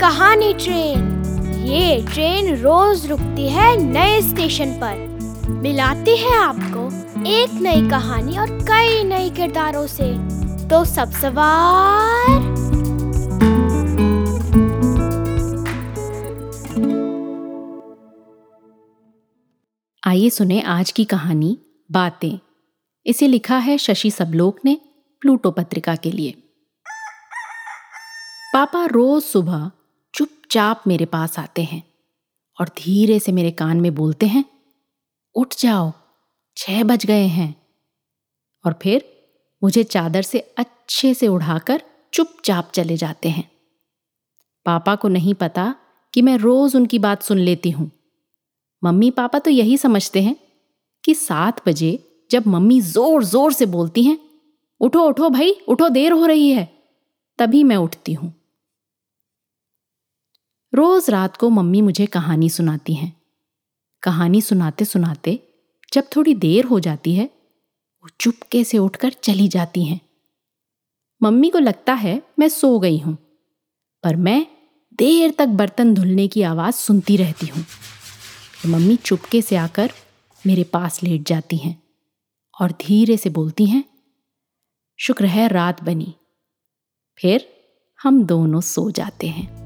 कहानी ट्रेन। ये ट्रेन रोज रुकती है नए स्टेशन पर। मिलाती है आपको एक नई कहानी और कई नए किरदारों से। तो सब सवार। आइए सुने आज की कहानी, बातें। इसे लिखा है शशि सबलोक ने, प्लूटो पत्रिका के लिए। पापा रोज सुबह चुपचाप मेरे पास आते हैं और धीरे से मेरे कान में बोलते हैं, उठ जाओ, छह बज गए हैं। और फिर मुझे चादर से अच्छे से उड़ाकर चुपचाप चले जाते हैं। पापा को नहीं पता कि मैं रोज उनकी बात सुन लेती हूँ। मम्मी पापा तो यही समझते हैं कि सात बजे जब मम्मी ज़ोर ज़ोर से बोलती हैं, उठो उठो भाई, उठो, देर हो रही है। तभी मैं उठती हूँ। रोज रात को मम्मी मुझे कहानी सुनाती हैं। कहानी सुनाते सुनाते जब थोड़ी देर हो जाती है, वो चुपके से उठकर चली जाती हैं। मम्मी को लगता है मैं सो गई हूँ, पर मैं देर तक बर्तन धुलने की आवाज़ सुनती रहती हूँ। मम्मी चुपके से आकर मेरे पास लेट जाती हैं और धीरे से बोलती हैं, शुक्र है रात बनी, फिर हम दोनों सो जाते हैं।